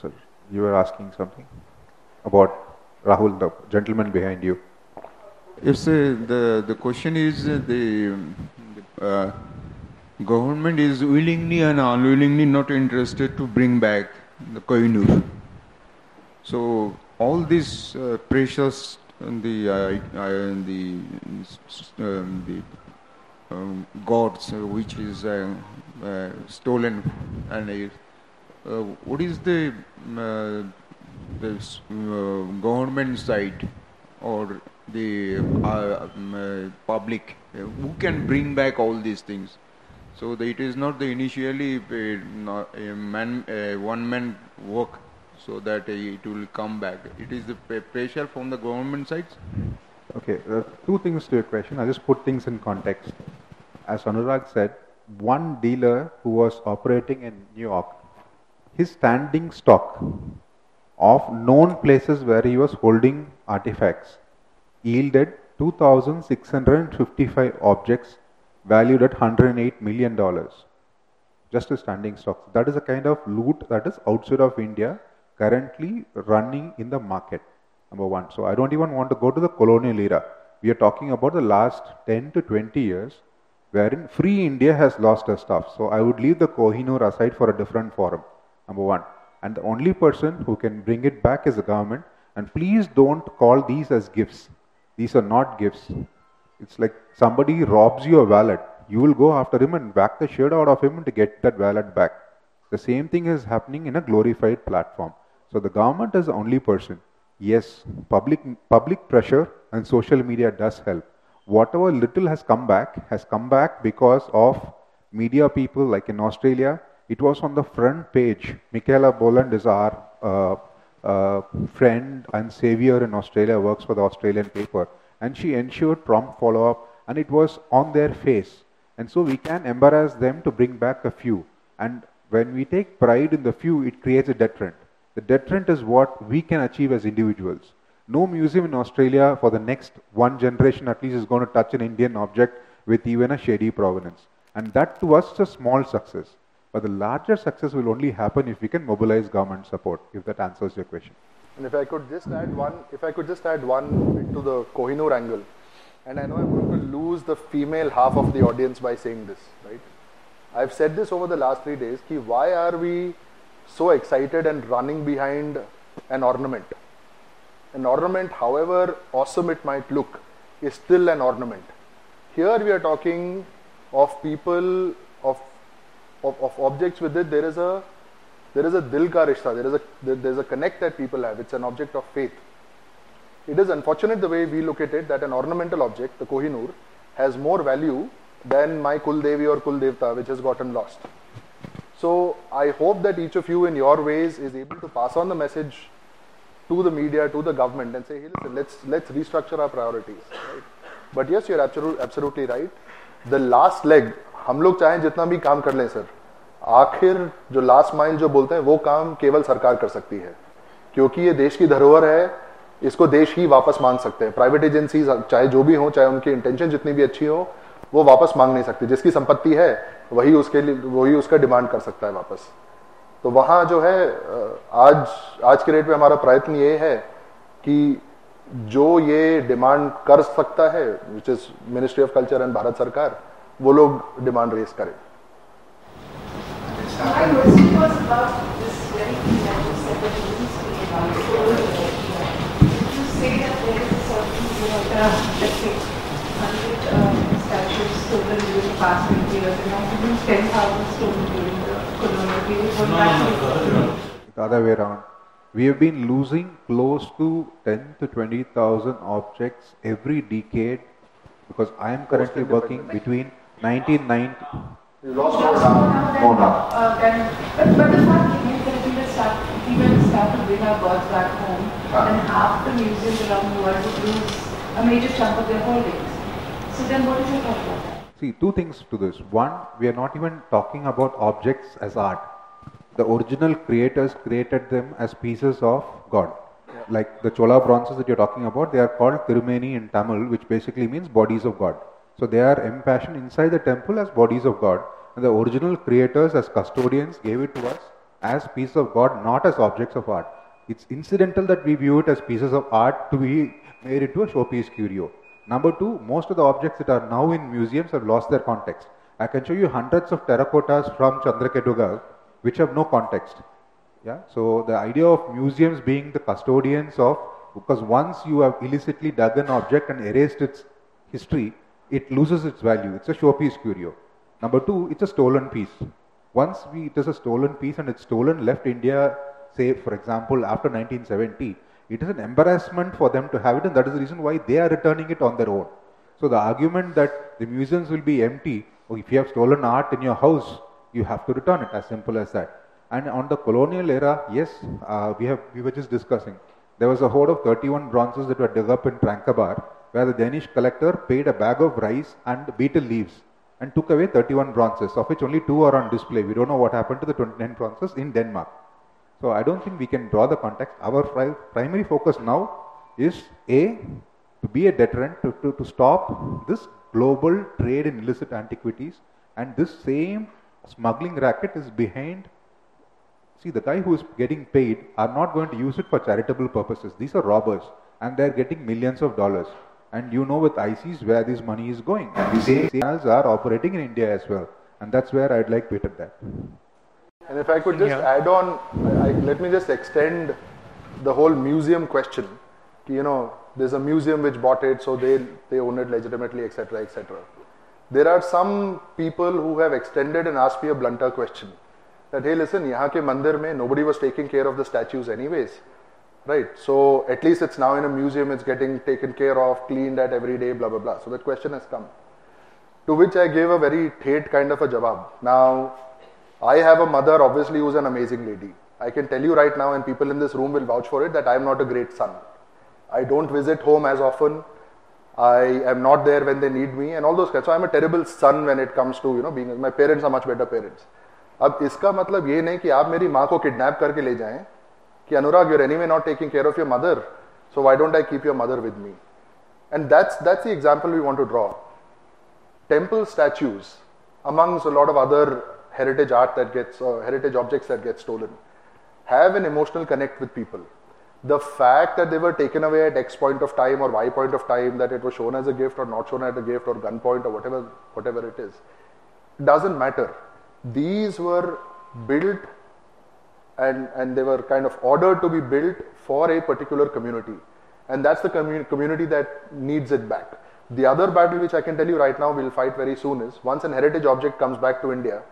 Sir, you were asking something about Rahul, the gentleman behind you. Yes, uh, the the question is uh, the uh, government is willingly and unwillingly not interested to bring back the Kohinoor. So all these uh, precious and the uh, uh, the um, the um, gods uh, which is stolen and what is the uh, the uh, government side or the uh, um, uh, public uh, who can bring back all these things so it is not the initially uh, not a man uh, one man work so that uh, it will come back it is the pressure from the government sides Okay, are two things to your question. I'll just put things in context. As Anurag said, one dealer who was operating in New York, his standing stock of known places where he was holding artifacts yielded 2,655 objects valued at $108 million. Just a standing stock. That is a kind of loot that is outside of India currently running in the market. Number one. So I don't even want to go to the colonial era. We are talking about the last 10 to 20 years wherein free India has lost her stuff. So I would leave the Kohinoor aside for a different forum. Number one. And the only person who can bring it back is the government. And please don't call these as gifts. These are not gifts. It's like somebody robs you a wallet. You will go after him and whack the shit out of him to get that wallet back. The same thing is happening in a glorified platform. So the government is the only person. Yes, public public pressure and social media does help. Whatever little has come back has come back because of media people like in Australia. It was on the front page. Michaela Boland is our uh, uh, friend and savior in Australia, works for the Australian paper, and she ensured prompt follow up, and it was on their face. And so we can embarrass them to bring back a few. And when we take pride in the few, it creates a deterrent. The deterrent is what we can achieve as individuals. No museum in Australia for the next one generation at least is going to touch an Indian object with even a shady provenance. And that to us is a small success. But the larger success will only happen if we can mobilize government support, if that answers your question. And if I could just add one, if I could just add one bit to the Kohinoor angle, and I know I'm going to lose the female half of the audience by saying this, right? I've said this over the last three days. Ki why are we so excited and running behind an ornament? An ornament, however awesome it might look, is still an ornament. Here we are talking of people of of, of objects with it. There is a there is a dil ka rishta. There is a there, there's a connect that people have. It's an object of faith. It is unfortunate the way we look at it that an ornamental object, the Kohinoor, has more value than my Kuldevi or Kuldevta, which has gotten lost. So I hope that each of you, in your ways, is able to pass on the message to the media, to the government, and say, hey, listen, let's let's restructure our priorities. Right? But yes, you're absolutely absolutely right. The last leg, हम लोग चाहें जितना भी काम कर लें, sir. आखिर जो लास्ट माइल जो बोलते हैं, वो काम केवल सरकार कर सकती है। क्योंकि ये देश की धरोहर है, इसको देश ही वापस मांग सकते हैं। प्राइवेट एजेंसीज चाहे जो भी हो, चाहे उनकी इंटेंशन जितनी भी अच्छी हो, वो वापस मांग नहीं सकती। जिसकी संपत्ति है, वही उसके लिए, वही उसका डिमांड कर सकता है वापस। तो वहाँ जो है आज आज के रेट में हमारा प्रयत्न ये है कि जो ये डिमांड कर सकता है which is ministry of culture and Bharat सरकार वो लोग डिमांड रेस करें My question was about this very thing that you said that you didn't speak about. Did you say that there is a certain, you know, there are, let's say, 100 um, statues stolen during the past 20 years, and now even 10,000 stolen during the colonial period? Was that The other way around. We have been losing close to 10 to 20,000 objects every decade because I am currently working between 1990. You lost More more now now. More now. uh, than, but, but the one thing is that we will start, we will start to bring our gods back home, Ah. then half the museums around the world would lose a major chunk of their holdings. So then what is your thought about that? See, two things to this. One, we are not even talking about objects as art. The original creators created them as pieces of God. Like the Chola bronzes that you're talking about, they are called Tirumeni in Tamil, which basically means bodies of God. So they are impassioned inside the temple as bodies of God. And the original creators, as custodians, gave it to us as pieces of God, not as objects of art. It's incidental that we view it as pieces of art to be made into a showpiece curio. Number two, most of the objects that are now in museums have lost their context. I can show you hundreds of terracottas from Chandraketugarh which have no context. Yeah. So the idea of museums being the custodians of because once you have illicitly dug an object and erased its history, it loses its value. It's a showpiece curio. Number two, it's a stolen piece. Once we, it is a stolen piece and it's stolen, left India, say for example, after 1970, it is an embarrassment for them to have it, and that is the reason why they are returning it on their own. So the argument that the museums will be empty, or if you have stolen art in your house, you have to return it. As simple as that. And on the colonial era, yes, uh, we have we were just discussing. There was a hoard of 31 bronzes that were dug up in Tranquebar, where the Danish collector paid a bag of rice and betel leaves and took away 31 bronzes, of which only two are on display. We don't know what happened to the 29 bronzes in Denmark. So I don't think we can draw the context. Our pri- primary focus now is A, to be a deterrent, to, to, to stop this global trade in illicit antiquities, and this same smuggling racket is behind. See, the guy who is getting paid are not going to use it for charitable purposes. These are robbers, and they're getting millions of dollars. And you know with ISIS where this money is going. And the same are operating in India as well. And that's where I'd like to hit that. And if I could just yeah. add on, I, let me just extend the whole museum question. You know, there's a museum which bought it, so they, they own it legitimately, etc., etc. There are some people who have extended and asked me a blunter question that, hey, listen, here ke mandir temple, nobody was taking care of the statues anyways right? So at least it's now in a museum, it's getting taken care of, cleaned at every day, blah blah blah. So that question has come. To which I gave a very Tate kind of a jawab. Now, I have a mother, obviously, who's an amazing lady. I can tell you right now, and people in this room will vouch for it, that I am not a great son. I don't visit home as often. I am not there when they need me, and all those kinds. So I'm a terrible son when it comes to you know being. My parents are much better parents. अब इसका मतलब ये नहीं कि आप मेरी माँ को किडनैप करके ले जाएं Ki Anurag, you're anyway not taking care of your mother, so why don't I keep your mother with me? And that's, that's the example we want to draw. Temple statues, amongst a lot of other heritage art that gets, uh, heritage objects that get stolen, have an emotional connect with people. The fact that they were taken away at X point of time or Y point of time, that it was shown as a gift or not shown as a gift or gunpoint or whatever, whatever it is, doesn't matter. These were built and, and they were kind of ordered to be built for a particular community. And that's the commu- community that needs it back. The other battle, which I can tell you right now, we'll fight very soon, is once an heritage object comes back to India,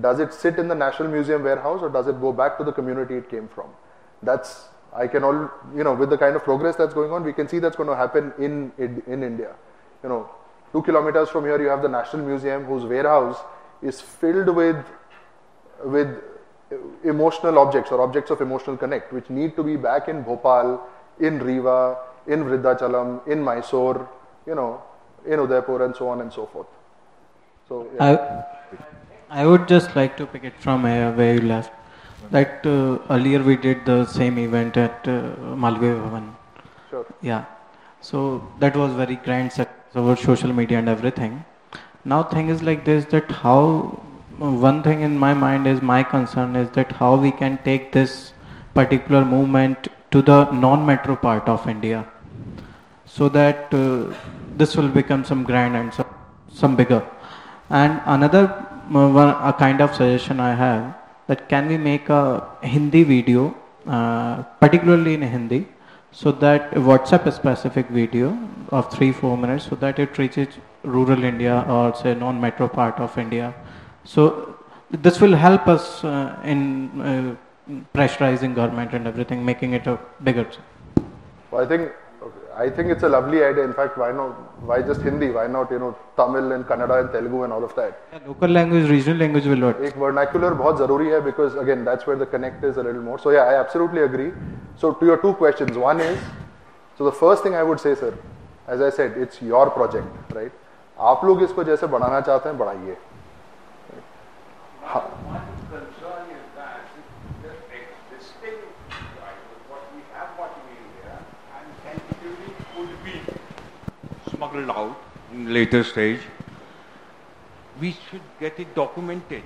does it sit in the National Museum warehouse or does it go back to the community it came from? That's, I can all, you know, with the kind of progress that's going on, we can see that's going to happen in, in, in India. You know, two kilometers from here, you have the National Museum, whose warehouse is filled with with emotional objects or objects of emotional connect, which need to be back in Bhopal, in Rewa, in Vridhachalam, in Mysore, you know, in Udaipur, and so on and so forth. So, yeah. I, I would just like to pick it from uh, where you left. That uh, earlier we did the same event at uh, Malve Bhavan. sure. Yeah. So that was very grand success over social media and everything. Now thing is like this that how one thing in my mind is my concern is that how we can take this particular movement to the non-metro part of India so that uh, this will become some grand and some, some bigger. And another uh, one, a kind of suggestion I have that can we make a Hindi video, uh, particularly in Hindi, so that WhatsApp specific video of three four minutes, so that it reaches rural India or say non-metro part of India. So this will help us uh, in uh, pressurizing government and everything, making it a bigger. So I think okay, I think it's a lovely idea. In fact, why not? Why just Hindi? Why not you know Tamil and Kannada and Telugu and all of that? Local language, regional language will not. एक vernacular बहुत ज़रूरी है because again that's where the connect is a little more. So yeah, I absolutely agree. So to your two questions, one is so the first thing I would say, sir, as I said, it's your project, right? आप लोग इसको जैसे बढ़ाना चाहते हैं बढ़ाइए. one concern is that the existing drivers, what we have got in India, and tentatively could be smuggled out in later stage, we should get it documented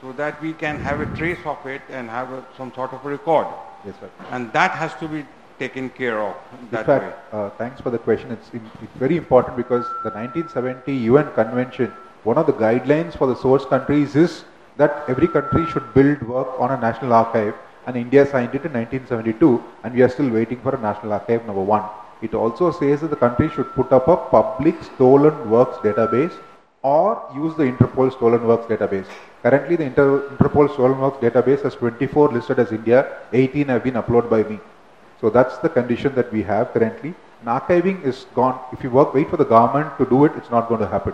so that we can have a trace of it and have a, some sort of a record. Yes, sir. And that has to be taken care of that in fact, way. uh, thanks for the question. It's, im- it's very important because the 1970 UN Convention, one of the guidelines for the source countries is that every country should build work on a national archive, and India signed it in 1972, and we are still waiting for a national archive number one. It also says that the country should put up a public stolen works database or use the Interpol Stolen Works database. Currently, the Inter- Interpol Stolen Works database has 24 listed as India, 18 have been uploaded by me. So that's the condition that we have currently. And archiving is gone. If you work, wait for the government to do it, it's not going to happen.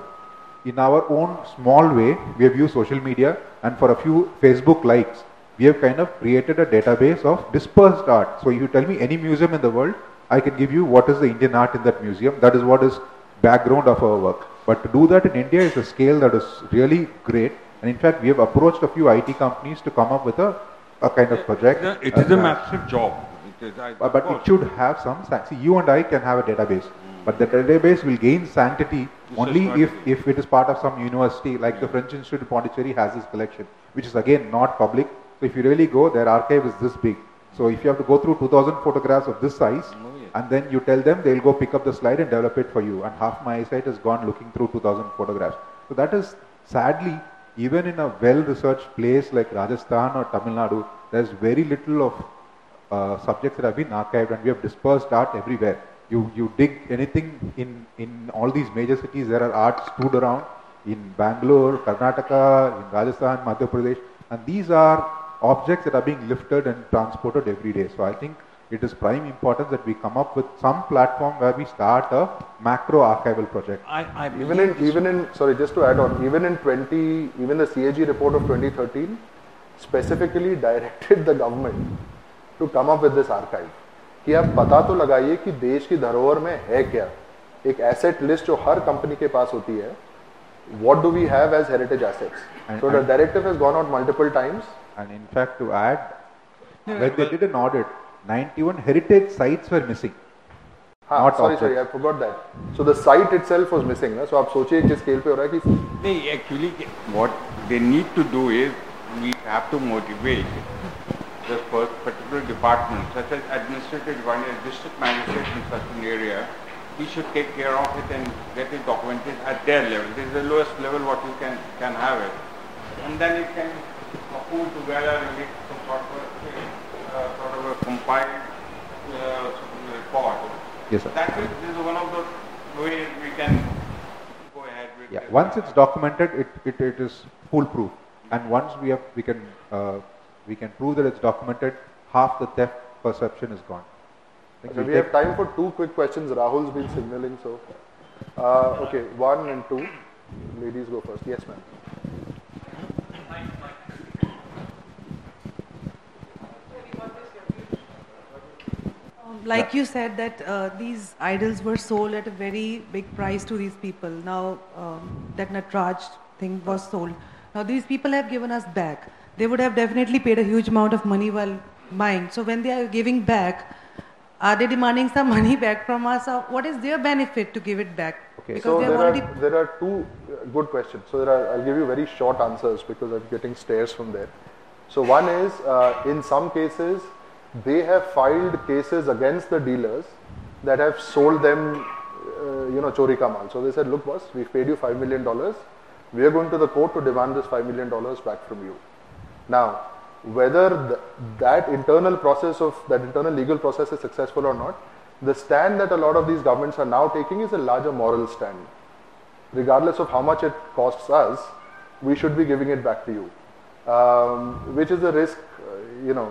In our own small way, we have used social media, and for a few Facebook likes, we have kind of created a database of dispersed art. So if you tell me any museum in the world, I can give you what is the Indian art in that museum. That is what is background of our work. But to do that in India is a scale that is really great. And in fact, we have approached a few IT companies to come up with a, a kind of project. It is a uh, massive job. It I, but, it should have some sanctity. you and I can have a database but the database will gain sanctity only if, if it is part of some university like the French Institute of Pondicherry has this collection which is again not public. So if you really go their archive is this big. So if you have to go through 2000 photographs of this size Oh, yes. and then you tell them they'll go pick up the slide and develop it for you. And half my eyesight has gone looking through 2000 photographs. So that is sadly even in a well researched place like Rajasthan or Tamil Nadu there's very little of uh, subjects that have been archived and we have dispersed art everywhere. You, you dig anything in, in all these major cities, there are art stood around in Bangalore, Karnataka, in Rajasthan, Madhya Pradesh, and these are objects that are being lifted and transported every day. So I think it is prime importance that we come up with some platform where we start a macro archival project. I, I Even in, even in, sorry, just to add on, even in 20, even the CAG report of 2013 specifically directed the government to come up with this archive कि आप पता तो लगाइए कि देश की धरोहर में है क्या। एक एसेट लिस्ट जो हर कंपनी के पास होती है what do we have as heritage assets so the directive has gone out multiple times and in fact to add when they did heritage site itself was missing ना? This particular department, such as administrative department, district magistrate in such an area, he should take care of it and get it documented at their level. This is the lowest level what you can, can have it. And then you can pull together and make some sort of, a, uh, sort of a compiled uh, report. Yes, sir. That is, this is one of the ways we can go ahead with Yeah, once it's documented, it, it, it is foolproof. And once we have, we can, uh, we can prove that it's documented, half the theft perception is gone. I think So we'll have time for two quick questions. Rahul's been signaling, so. Uh, okay, one and two. Ladies go first. Yes, ma'am. Um, Like you said that uh, these idols were sold at a very big price to these people. Now um, that Natraj thing was sold. Now these people have given us back. They would have definitely paid a huge amount of money while buying. So when they are giving back, are they demanding some money back from us? Or what is their benefit to give it back? Okay. Because So there are, there are two uh, good questions. So there are, I'll give you very short answers because I'm getting stares from there. So one is, uh, in some cases, they have filed cases against the dealers that have sold them, uh, you know, chori ka mal. So they said, look boss, we've paid you $5 million. We are going to the court to demand this $5 million back from you. Now, whether th- that internal process of that internal legal process is successful or not, the stand that a lot of these governments are now taking is a larger moral stand. Regardless of how much it costs us, we should be giving it back to you, um, which is a risk, uh, you know,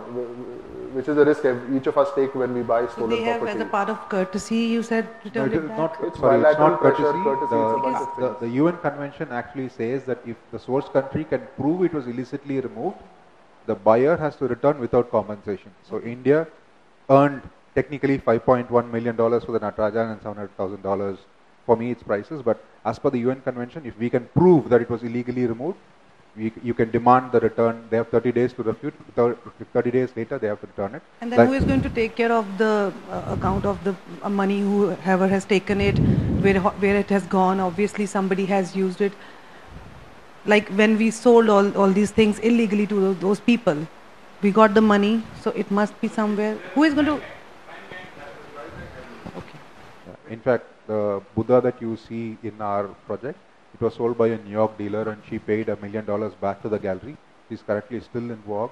which is a risk each of us take when we buy stolen so stolen they have, property. as a part of courtesy, you said, No, return it it is back. not, It's sorry, it's not pressure, courtesy. courtesy, The, it's a bunch of the, the UN convention actually says that if the source country can prove it was illicitly removed, the buyer has to return without compensation. So India earned technically 5.1 million dollars for the Natarajan and 700,000 dollars. For me, it's prices, but as per the UN convention, if we can prove that it was illegally removed, we, you can demand the return. They have 30 days to refute. 30 days later, they have to return it. And then Like- who is going to take care of the uh, account of the uh, money, whoever has taken it, where, where it has gone? Obviously, somebody has used it. like when we sold all, all these things illegally to those, those people, we got the money, so it must be somewhere. Who is going to? Okay. In fact, the Buddha that you see in our project, it was sold by a New York dealer and she paid a million dollars back to the gallery. She's currently still in vogue.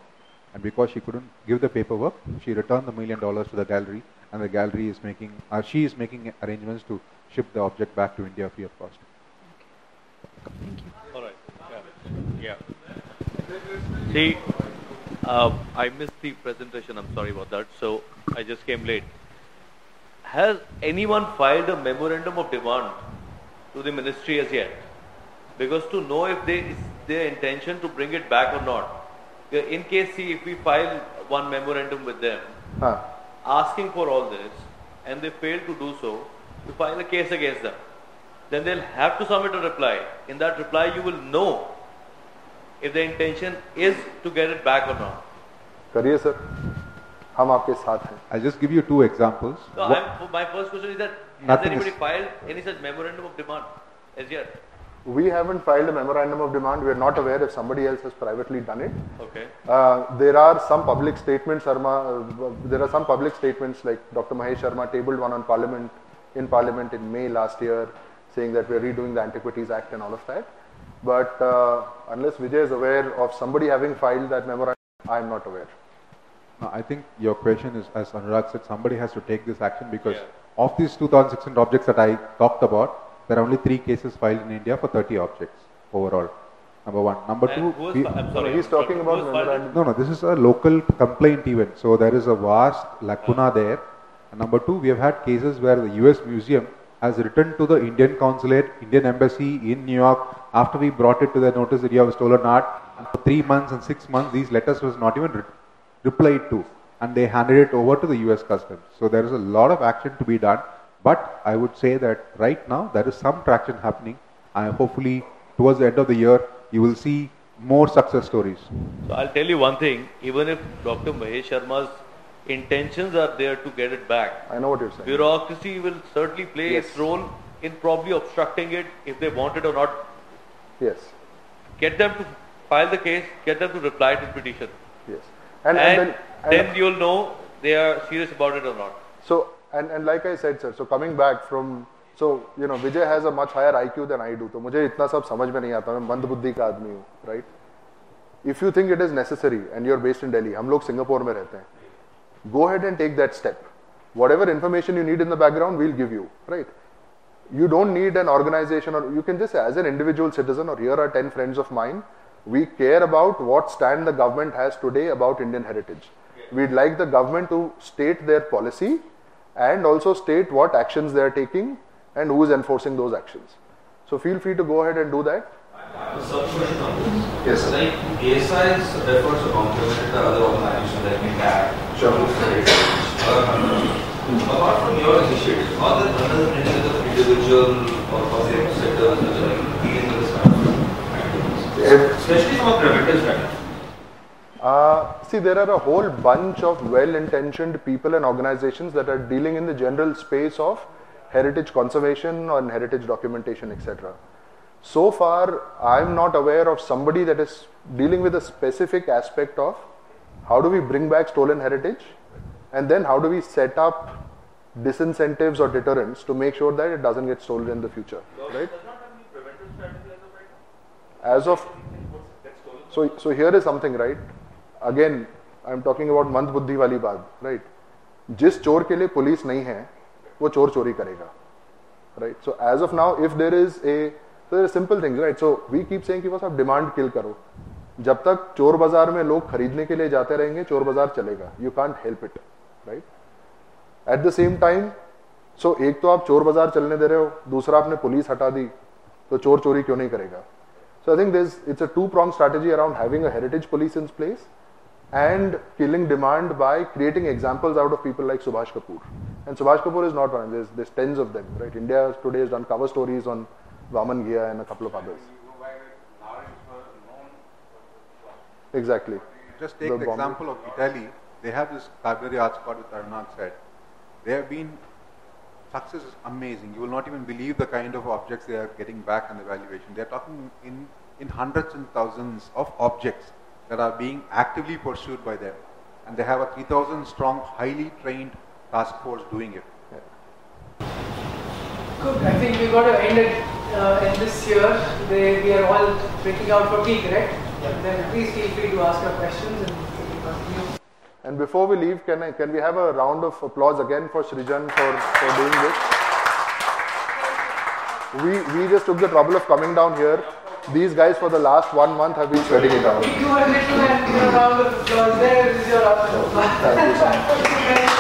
And because she couldn't give the paperwork, she returned the million dollars to the gallery and the gallery is making, uh, she is making arrangements to ship the object back to India free of cost. Thank you. All right. Yeah. yeah. See, uh, I missed the presentation. I'm sorry about that. So I just came late. Has anyone filed a memorandum of demand to the ministry as yet? Because to know if they is their intention to bring it back or not. In case, see, if we file one memorandum with them, Huh. asking for all this, and they fail to do so, you file a case against them. Then they'll have to submit a reply. In that reply, you will know if the intention is to get it back or not. करिए sir हम आपके साथ हैं I'll just give you two examples. So Wha- I'm, my first question is that has Nothing anybody is- filed any such memorandum of demand as yet? We haven't filed a memorandum of demand. We are not aware if somebody else has privately done it. Okay. Uh, there are some public statements, Sharma. Uh, there are some public statements like Dr. Mahesh Sharma tabled one on Parliament in Parliament in May last year, saying that we are redoing the Antiquities Act and all of that. But uh, unless Vijay is aware of somebody having filed that memorandum, I am not aware. I think your question is, as Anurag said, somebody has to take this action because Yeah. of these 2,600 objects that I talked about, there are only three cases filed in India for 30 objects overall. Number one. Number And two, who is, we- I'm sorry. he's I'm talking sorry. about Who has filed it? memorandum. no, no, this is a local complaint event. So there is a vast lacuna there. And number two, we have had cases where the US Museum has written to the Indian consulate, Indian embassy in New York after we brought it to their notice that you have stolen art. And for three months and six months, these letters was not even re- replied to. And they handed it over to the US Customs. So there is a lot of action to be done. But I would say that right now there is some traction happening. And hopefully towards the end of the year, you will see more success stories. So I'll tell you one thing. Even if Dr. Mahesh Sharma's intentions are there to get it back, I know what you're saying. bureaucracy will certainly play Yes. its role in probably obstructing it if they want it or not. Yes, Get them to file the case, get them to reply to the petition. yes. And, And, and, then, and then you'll know they are serious about it or not. So, and, and like I said, sir, so coming back from, so, you know, Vijay has a much higher IQ than I do. तो मुझे इतना सब समझ में नहीं आता मैं मंद बुद्धि का आदमी हूँ right? If you think it is necessary and you're based in Delhi, हम लोग सिंगापुर में रहते हैं, go ahead and take that step. Whatever information you need in the background, we'll give you, right? You don't need an organization, or you can just say, as an individual citizen, or here are 10 friends of mine, we care about what stand the government has today about Indian heritage. We'd like the government to state their policy and also state what actions they are taking and who is enforcing those actions. So feel free to go ahead and do that. Some question on this. Yes, like ASI's efforts to complement the other organizations like MICAC, Sure. Hmm. Apart from your initiative, are there other any other individual or public sectors which are like dealing with this kind of activities? Especially from a preventive standpoint. Uh, see, there are a whole bunch of well intentioned people and organizations that are dealing in the general space of heritage conservation or heritage documentation, etc. So far, I'm not aware of somebody that is dealing with a specific aspect of how do we bring back stolen heritage and then how do we set up disincentives or deterrents to make sure that it doesn't get stolen in the future, right? As of so, so here is something, right? Again I am talking about मंद बुद्धि वाली बात right जिस चोर के लिए police नहीं है, वो चोर चोरी करेगा right so as of now if there is a simple things right so we keep saying कि बस आप डिमांड किल करो। जब तक चोर बाज़ार में लोग खरीदने के लिए जाते रहेंगे, चोर बाज़ार चलेगा। You can't help it right at the same time so एक तो आप चोर बाज़ार चलने दे रहे हो, दूसरा आपने पुलिस हटा दी तो चोर चोरी क्यों नहीं करेगा? So I think this it's a two prong strategy around having a heritage police in place and killing demand by creating examples out of people like Subhash Kapoor. And Subhash Kapoor is not one. There's there's tens of them, right? India today has done cover stories on Vaman Ghiya and a couple of others. Exactly. Just take The the, example of Italy. They have this library arts card with Anurag said. They have been success is amazing. You will not even believe the kind of objects they are getting back and the valuation. They are talking in in hundreds and thousands of objects that are being actively pursued by them. And they have a 3000 strong, highly trained task force doing it. Good. I think we got to end it uh, in this year. They, we are all breaking out for tea, correct? Then please feel free to ask your questions and we can continue. And before we leave, can, I, can we have a round of applause again for Srijan for, for doing this? We, we just took the trouble of coming down here. These guys for the last one month have been sweating it out.